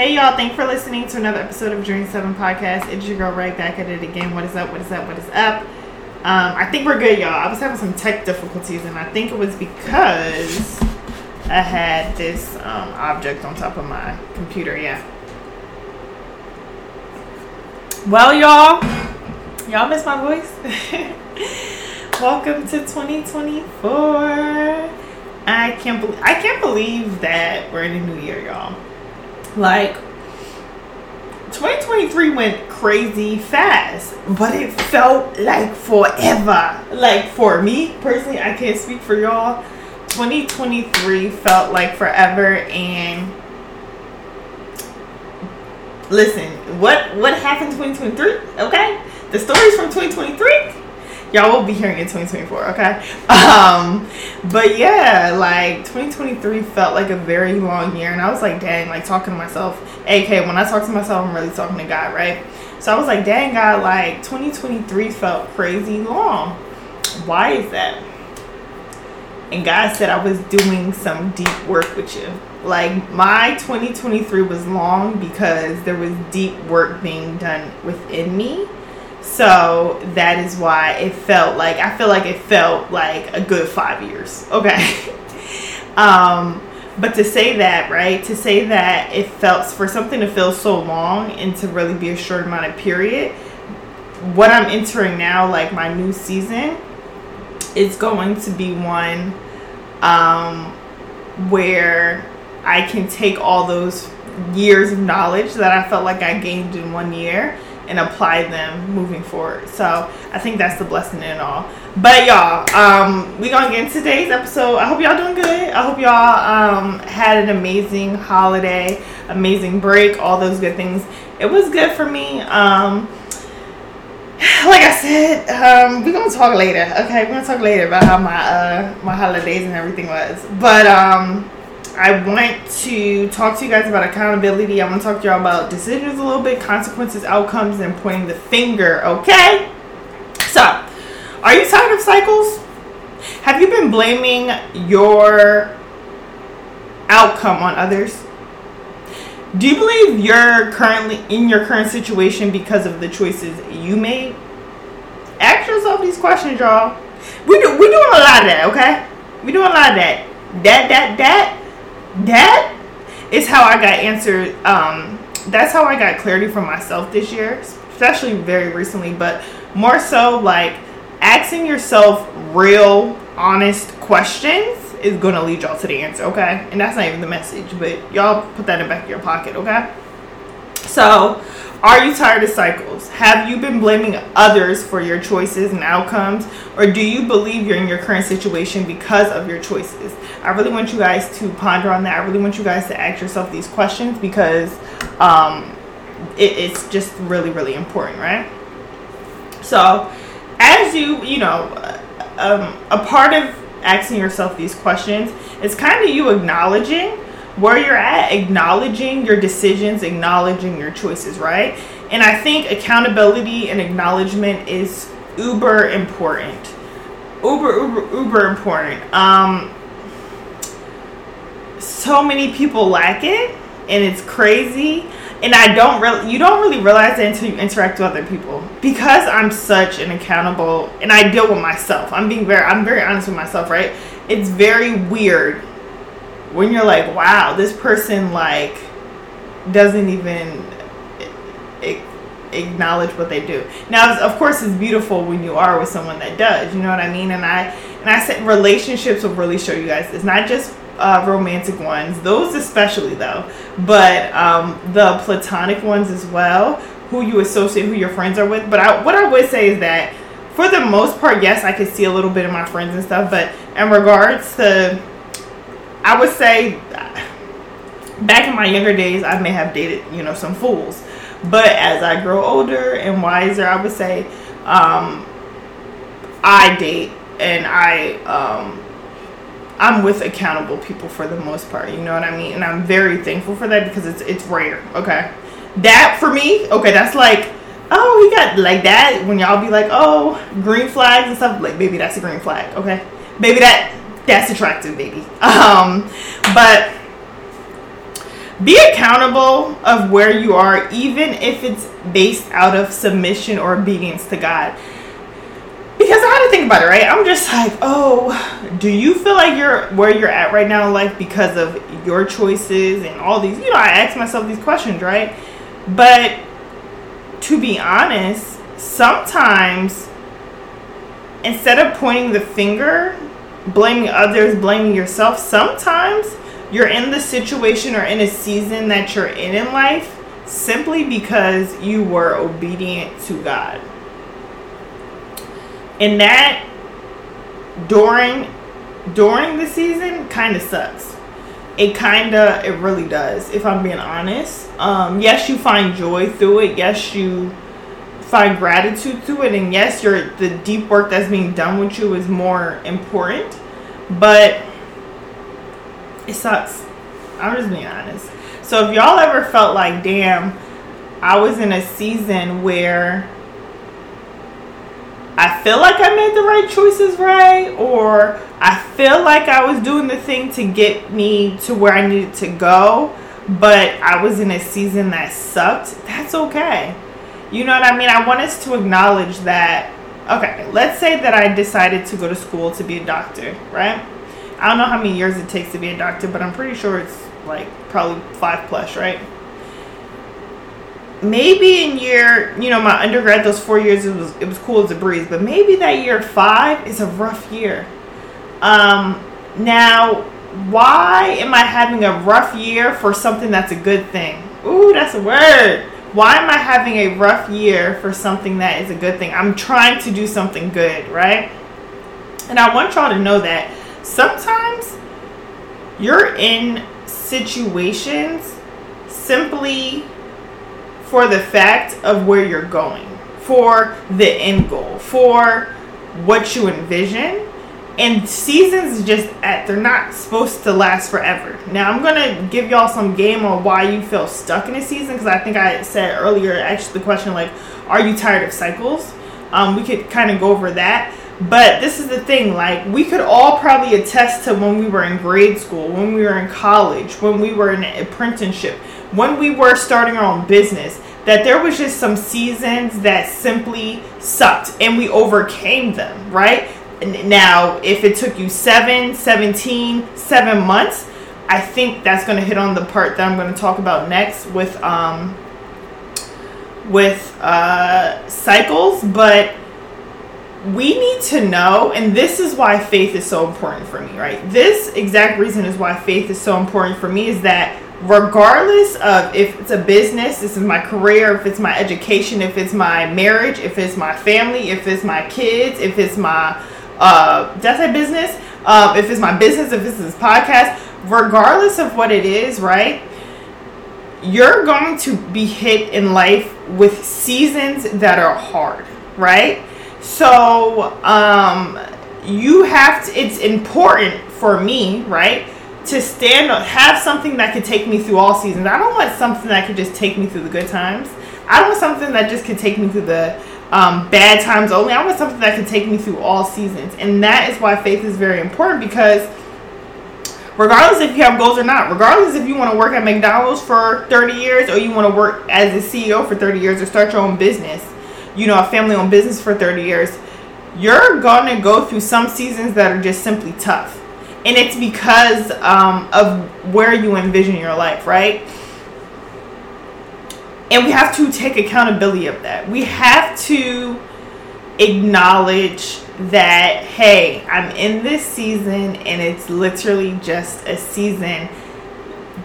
Hey y'all, thanks for listening to another episode of Dream 7 Podcast. It's your girl right back at it again. What is up? What is up? What is up? Um, I think we're good, y'all. I was having some tech difficulties, and I think it was because I had this um, object on top of my computer. Yeah. Well, y'all, y'all miss my voice. Welcome to 2024. I can't believe I can't believe that we're in a new year, y'all. Like 2023 went crazy fast, but it felt like forever. Like for me personally, I can't speak for y'all. 2023 felt like forever and listen, what what happened 2023? Okay? The stories from 2023 y'all will be hearing in 2024 okay? Um but yeah like 2023 felt like a very long year and i was like dang like talking to myself. Ak when i talk to myself i'm really talking to god right? So i was like dang god like 2023 felt crazy long. Why is that? And god said i was doing some deep work with you. Like my 2023 was long because there was deep work being done within me so that is why it felt like I feel like it felt like a good five years. Okay. um, but to say that, right? To say that it felt for something to feel so long and to really be a short amount of period, what I'm entering now, like my new season, is going to be one um, where I can take all those years of knowledge that I felt like I gained in one year and apply them moving forward. So I think that's the blessing in all. But y'all, um, we gonna get into today's episode. I hope y'all doing good. I hope y'all um, had an amazing holiday, amazing break, all those good things. It was good for me. Um, like I said, um, we're gonna talk later. Okay, we're gonna talk later about how my uh, my holidays and everything was. But um, I want to talk to you guys about accountability. I want to talk to y'all about decisions a little bit, consequences, outcomes, and pointing the finger, okay? So, are you tired of cycles? Have you been blaming your outcome on others? Do you believe you're currently in your current situation because of the choices you made? Ask yourself these questions, y'all. We do, we're doing a lot of that, okay? We're doing a lot of that. That, that, that that is how I got answered. Um, that's how I got clarity for myself this year, especially very recently, but more so like asking yourself real, honest questions is going to lead y'all to the answer, okay? And that's not even the message, but y'all put that in back of your pocket, okay? So, are you tired of cycles? Have you been blaming others for your choices and outcomes? Or do you believe you're in your current situation because of your choices? I really want you guys to ponder on that. I really want you guys to ask yourself these questions because um, it, it's just really, really important, right? So, as you, you know, um, a part of asking yourself these questions is kind of you acknowledging where you're at, acknowledging your decisions, acknowledging your choices, right? And I think accountability and acknowledgement is uber important. Uber, uber, uber important. Um, so many people lack it, and it's crazy. And I don't really, you don't really realize it until you interact with other people. Because I'm such an accountable, and I deal with myself. I'm being very, I'm very honest with myself, right? It's very weird when you're like, wow, this person like doesn't even acknowledge what they do. Now, of course, it's beautiful when you are with someone that does. You know what I mean? And I and I said relationships will really show you guys. It's not just uh, romantic ones; those especially though, but um, the platonic ones as well. Who you associate, who your friends are with. But I, what I would say is that. For the most part, yes, I can see a little bit of my friends and stuff, but in regards to I would say back in my younger days, I may have dated, you know, some fools. But as I grow older and wiser, I would say um, I date and I um, I'm with accountable people for the most part. You know what I mean? And I'm very thankful for that because it's it's rare. Okay, that for me, okay, that's like oh he got like that when y'all be like oh green flags and stuff like maybe that's a green flag. Okay, maybe that that's attractive, baby. Um, but be accountable of where you are, even if it's based out of submission or obedience to God. Because I had to think about it, right? I'm just like, oh, do you feel like you're where you're at right now in life because of your choices and all these? You know, I ask myself these questions, right? But to be honest, sometimes instead of pointing the finger, blaming others, blaming yourself, sometimes you're in the situation or in a season that you're in in life simply because you were obedient to God. And that during during the season kind of sucks. It kind of it really does if I'm being honest. Um yes, you find joy through it. Yes, you find gratitude to it and yes, your the deep work that's being done with you is more important. But it sucks. I'm just being honest. So if y'all ever felt like, damn, I was in a season where I feel like I made the right choices, right? Or I feel like I was doing the thing to get me to where I needed to go, but I was in a season that sucked. That's okay. You know what I mean? I want us to acknowledge that. Okay, let's say that I decided to go to school to be a doctor, right? I don't know how many years it takes to be a doctor, but I'm pretty sure it's like probably five plus, right? Maybe in year, you know, my undergrad, those four years, it was it was cool as a breeze. But maybe that year five is a rough year. Um, now, why am I having a rough year for something that's a good thing? Ooh, that's a word. Why am I having a rough year for something that is a good thing? I'm trying to do something good, right? And I want y'all to know that sometimes you're in situations simply for the fact of where you're going, for the end goal, for what you envision. And seasons just at they're not supposed to last forever. Now I'm gonna give y'all some game on why you feel stuck in a season because I think I said earlier actually the question like, are you tired of cycles? Um, we could kind of go over that. But this is the thing, like we could all probably attest to when we were in grade school, when we were in college, when we were in an apprenticeship, when we were starting our own business, that there was just some seasons that simply sucked and we overcame them, right? Now, if it took you 7, 17, 7 months, I think that's going to hit on the part that I'm going to talk about next with um with uh cycles, but we need to know, and this is why faith is so important for me, right? This exact reason is why faith is so important for me is that regardless of if it's a business, this is my career, if it's my education, if it's my marriage, if it's my family, if it's my kids, if it's my uh that's a business, um, if it's my business, if it's this podcast, regardless of what it is, right? You're going to be hit in life with seasons that are hard, right? So, um, you have to, it's important for me, right? To stand up, have something that could take me through all seasons. I don't want something that could just take me through the good times. I don't want something that just could take me through the um, bad times only. I want something that can take me through all seasons. And that is why faith is very important because regardless if you have goals or not, regardless if you want to work at McDonald's for 30 years or you want to work as a CEO for 30 years or start your own business, you know, a family owned business for 30 years, you're going to go through some seasons that are just simply tough. And it's because um, of where you envision your life, right? And we have to take accountability of that. We have to acknowledge that, hey, I'm in this season and it's literally just a season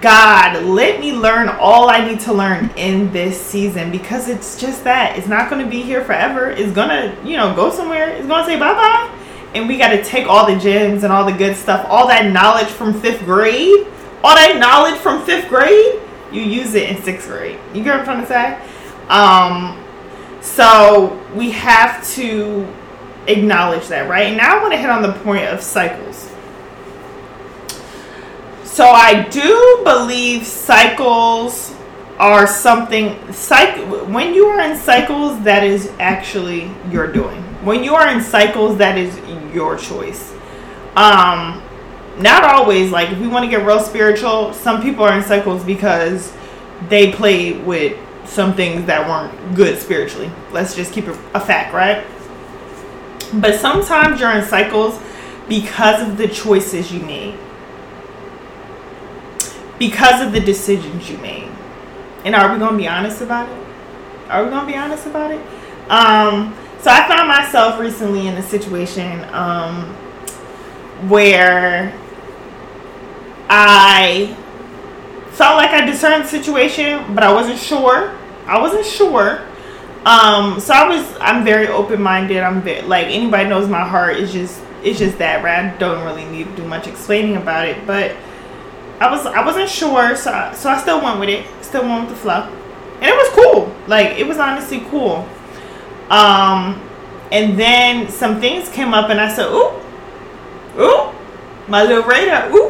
God, let me learn all I need to learn in this season because it's just that. It's not going to be here forever. It's going to, you know, go somewhere. It's going to say bye bye. And we got to take all the gems and all the good stuff, all that knowledge from fifth grade, all that knowledge from fifth grade, you use it in sixth grade. You get what I'm trying to say? Um, so we have to acknowledge that, right? And now I want to hit on the point of cycles. So I do believe cycles are something cycle when you are in cycles that is actually your doing. When you are in cycles that is your choice. Um not always like if we want to get real spiritual, some people are in cycles because they played with some things that weren't good spiritually. Let's just keep it a fact, right? But sometimes you're in cycles because of the choices you made. Because of the decisions you made. And are we to be honest about it? Are we to be honest about it? Um, so I found myself recently in a situation um, where I felt like I discerned the situation, but I wasn't sure. I wasn't sure. Um, so I was. I'm very open minded. I'm very, like anybody knows my heart is just it's just that right. I don't really need to do much explaining about it, but I was I wasn't sure, so I, so I still went with it. Still went with the flow, and it was cool. Like it was honestly cool. Um, and then some things came up, and I said, "Ooh, ooh, my little radar, ooh."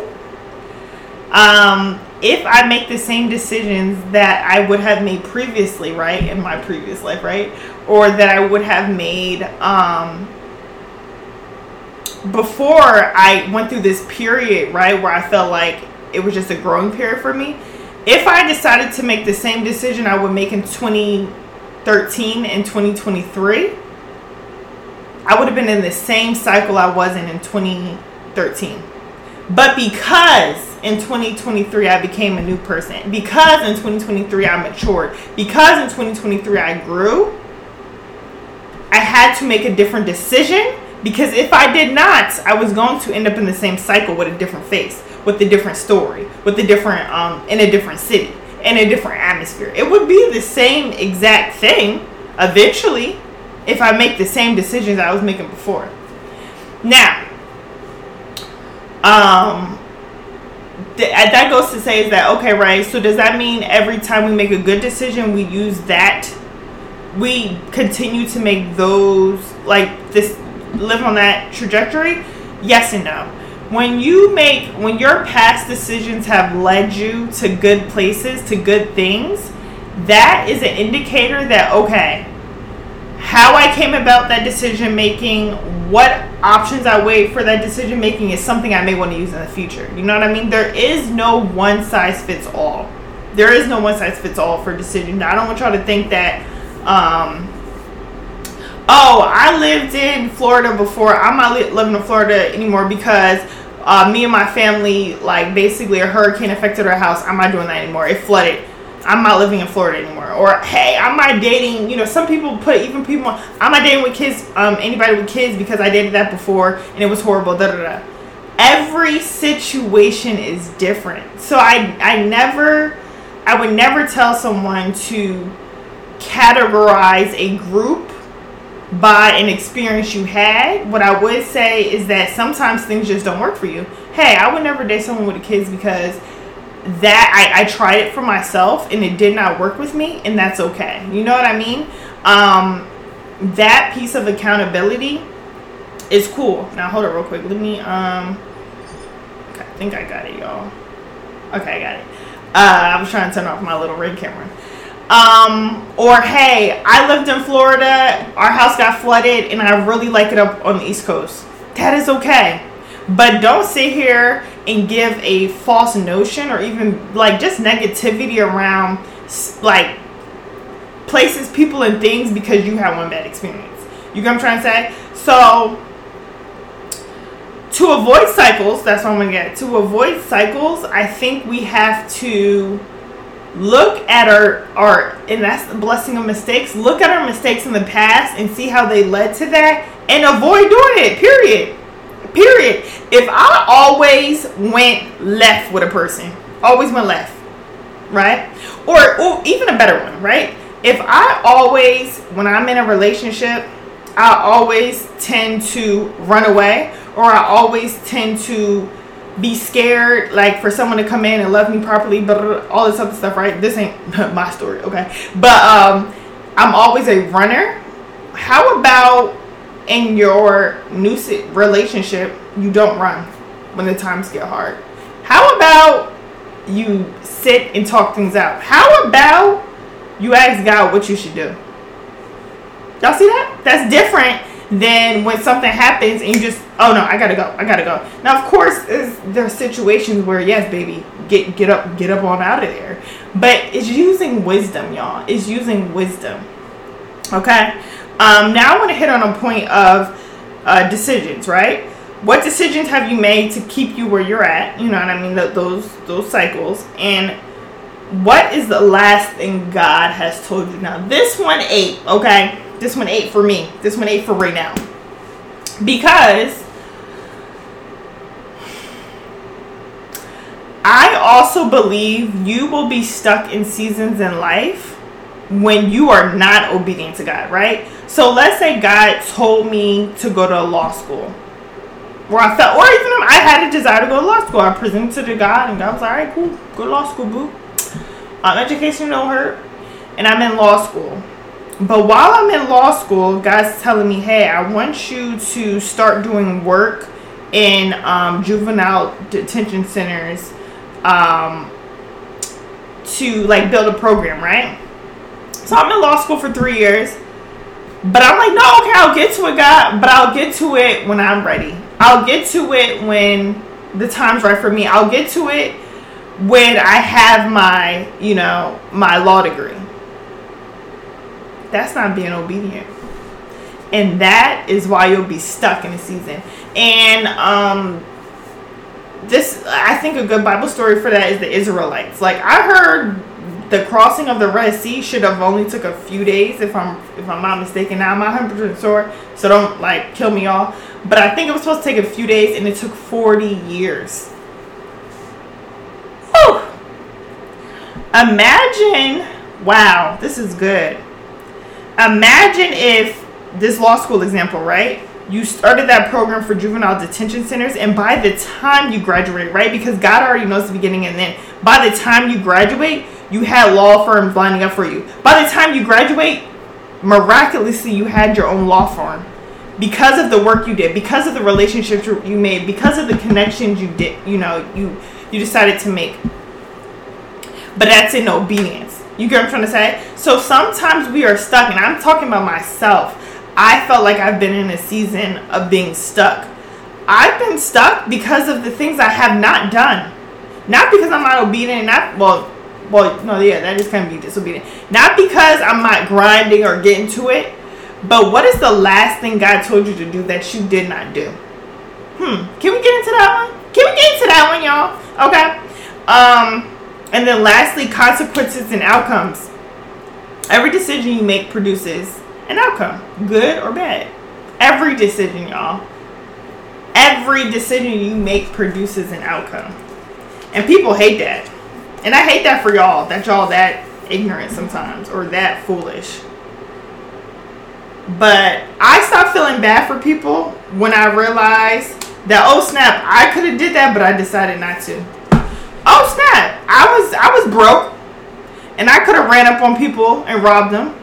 Um, if I make the same decisions that I would have made previously, right, in my previous life, right, or that I would have made um, before I went through this period, right, where I felt like it was just a growing period for me. If I decided to make the same decision I would make in 2013 and 2023, I would have been in the same cycle I was in in 2013. But because in 2023 I became a new person, because in 2023 I matured, because in 2023 I grew, I had to make a different decision because if I did not, I was going to end up in the same cycle with a different face, with a different story, with a different um in a different city, in a different atmosphere. It would be the same exact thing eventually if I make the same decisions I was making before. Now, um th- that goes to say is that okay right so does that mean every time we make a good decision we use that? We continue to make those like this live on that trajectory? Yes and no. When you make when your past decisions have led you to good places to good things that is an indicator that okay how I came about that decision making, what options I weighed for that decision making is something I may want to use in the future. You know what I mean? There is no one size fits all. There is no one size fits all for decision. I don't want y'all to think that um oh, I lived in Florida before. I'm not li- living in Florida anymore because uh, me and my family, like basically a hurricane affected our house. I'm not doing that anymore. It flooded I'm not living in Florida anymore. Or hey, I'm not dating. You know, some people put even people. I'm not dating with kids. Um, anybody with kids because I dated that before and it was horrible. Da da da. Every situation is different. So I I never I would never tell someone to categorize a group by an experience you had. What I would say is that sometimes things just don't work for you. Hey, I would never date someone with kids because that I, I tried it for myself and it did not work with me and that's okay. You know what i mean? Um that piece of accountability is cool. Now hold it real quick. Let me um i think i got it y'all. Okay i got it. Uh i was trying to turn off my little red camera. Um or hey i lived in florida. Our house got flooded and i really like it up on the east coast. That is okay but don't sit here and give a false notion or even like just negativity around like places, people, and things because you had one bad experience. You get what I'm trying to say? So to avoid cycles, that's what I'm gonna get. To avoid cycles, I think we have to look at our our and that's the blessing of mistakes. Look at our mistakes in the past and see how they led to that and avoid doing it. Period. Period. If I always went left with a person, always went left, right? Or, or even a better one, right? If I always, when I'm in a relationship, I always tend to run away or I always tend to be scared like for someone to come in and love me properly but all this other stuff right this ain't my story okay but um I'm always a runner. How about in your new relationship, you don't run when the times get hard? How about you sit and talk things out? How about you ask God what you should do? Y'all see that? That's different than when something happens and you just, oh no, I gotta go, I gotta go. Now, of course, there are situations where yes, baby, get get up, get up on out of there. But it's using wisdom, y'all. It's using wisdom. Okay. Um, now I want to hit on a point of uh, decisions, right? What decisions have you made to keep you where you're at? You know what I mean? those those cycles and what is the last thing God has told you? Now, this one ate, okay? This one ate for me. This one ate for right now. Because I also believe you will be stuck in seasons in life when you are not obedient to God, right? So let's say God told me to go to law school. Where I felt, or even I had a desire to go to law school. I presented to God, and God was like, all right, cool, go to law school, boo. Um, education don't hurt. And I'm in law school. But while I'm in law school, God's telling me, hey, I want you to start doing work in um, juvenile detention centers um, to like build a program, right? So I'm in law school for three years. But I'm like, no, okay, I'll get to it, God. But I'll get to it when I'm ready. I'll get to it when the time's right for me. I'll get to it when I have my, you know, my law degree. That's not being obedient. And that is why you'll be stuck in a season. And um this I think a good Bible story for that is the Israelites. Like I heard the crossing of the Red Sea should have only took a few days if I'm if I'm not mistaken. Now I'm not 100 percent sure, so don't like kill me all. But I think it was supposed to take a few days and it took 40 years. Whew. Imagine, wow, this is good. Imagine if this law school example, right? You started that program for juvenile detention centers, and by the time you graduate, right? Because God already knows the beginning and then, by the time you graduate, you had law firms lining up for you. By the time you graduate, miraculously, you had your own law firm because of the work you did, because of the relationships you made, because of the connections you did. You know, you you decided to make. But that's in obedience. You get what I'm trying to say? So sometimes we are stuck, and I'm talking about myself. I felt like I've been in a season of being stuck. I've been stuck because of the things I have not done. Not because I'm not obedient, not well, well, no, yeah, that is of be disobedient. Not because I'm not grinding or getting to it, but what is the last thing God told you to do that you did not do? Hmm. Can we get into that one? Can we get into that one, y'all? Okay. Um, and then lastly, consequences and outcomes. Every decision you make produces an outcome, good or bad. Every decision, y'all. Every decision you make produces an outcome. And people hate that. And I hate that for y'all, that y'all that ignorant sometimes or that foolish. But I stopped feeling bad for people when I realized that oh snap, I could have did that, but I decided not to. Oh snap, I was I was broke, and I could have ran up on people and robbed them,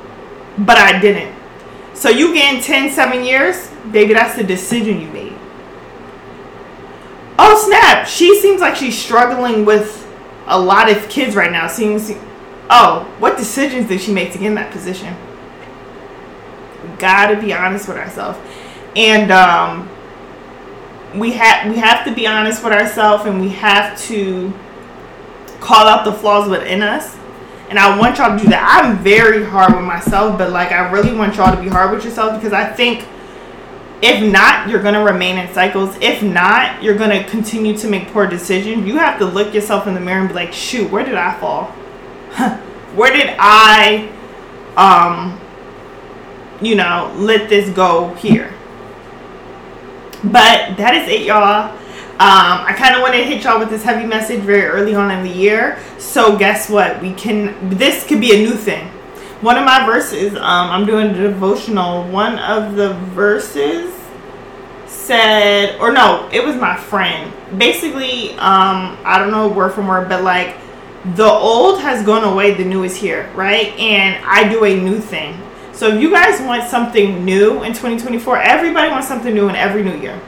but I didn't. So you getting 10, 7 years, baby, that's the decision you made. Oh snap, she seems like she's struggling with a lot of kids right now seeing, oh what decisions did she make to get in that position? Gotta be honest with ourselves. And um, we have we have to be honest with ourselves and we have to call out the flaws within us. And I want y'all to do that. I'm very hard with myself, but like I really want y'all to be hard with yourself because I think if not, you're going to remain in cycles. If not, you're going to continue to make poor decisions. You have to look yourself in the mirror and be like, shoot, where did I fall? where did I, um, you know, let this go here? But that is it, y'all. Um, I kind of want to hit y'all with this heavy message very early on in the year. So guess what? We can. This could be a new thing one of my verses, um, I'm doing a devotional. One of the verses said, or no, it was my friend. Basically, um, I don't know word from word, but like the old has gone away, the new is here, right? And I do a new thing. So if you guys want something new in 2024, everybody wants something new in every new year.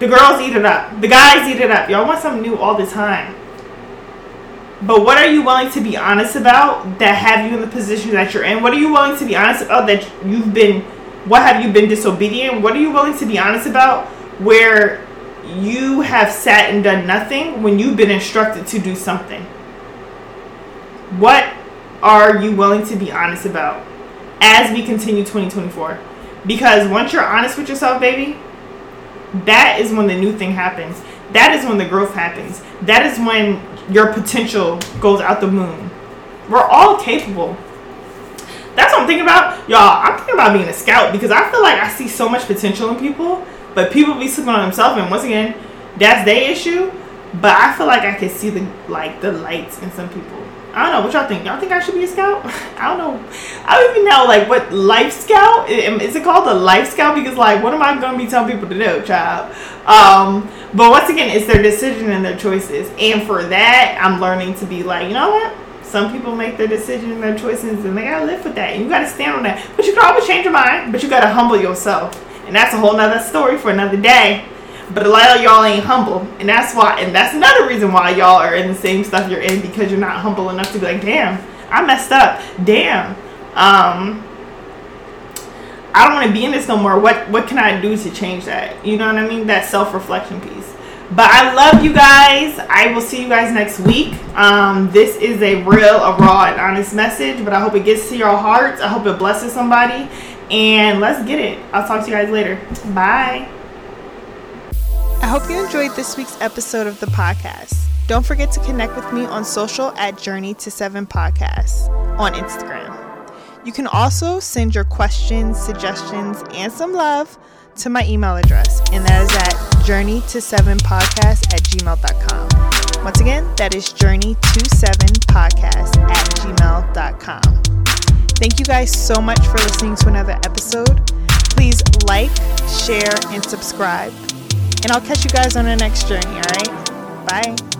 The girls eat it up. The guys eat it up. Y'all want something new all the time. But what are you willing to be honest about that have you in the position that you're in? What are you willing to be honest about that you've been what have you been disobedient? What are you willing to be honest about where you have sat and done nothing when you've been instructed to do something? What are you willing to be honest about as we continue 2024? Because once you're honest with yourself, baby, that is when the new thing happens. That is when the growth happens. That is when your potential goes out the moon. We're all capable. That's what I'm thinking about. Y'all, I'm thinking about being a scout because I feel like I see so much potential in people, but people be sleeping on themselves and once again, that's their issue. But I feel like I can see the like the lights in some people. I don't know what y'all think. Y'all think I should be a scout? I don't know. I don't even know like what life scout is it called a life scout? Because like, what am I gonna be telling people to do, child? Um, but once again, it's their decision and their choices. And for that, I'm learning to be like, you know what? Some people make their decision and their choices, and they gotta live with that. And you gotta stand on that. But you can always change your mind. But you gotta humble yourself, and that's a whole nother story for another day. But a lot of y'all ain't humble, and that's why, and that's another reason why y'all are in the same stuff you're in because you're not humble enough to be like, damn, I messed up. Damn, um, I don't want to be in this no more. What what can I do to change that? You know what I mean? That self reflection piece. But I love you guys. I will see you guys next week. Um, this is a real, a raw, and honest message, but I hope it gets to your hearts. I hope it blesses somebody. And let's get it. I'll talk to you guys later. Bye. I hope you enjoyed this week's episode of the podcast. Don't forget to connect with me on social at Journey to Seven Podcasts on Instagram. You can also send your questions, suggestions, and some love to my email address, and that is at journey to seven podcast at gmail.com. Once again, that is journey to seven podcast at gmail.com. Thank you guys so much for listening to another episode. Please like, share, and subscribe. And I'll catch you guys on the next journey, all right? Bye.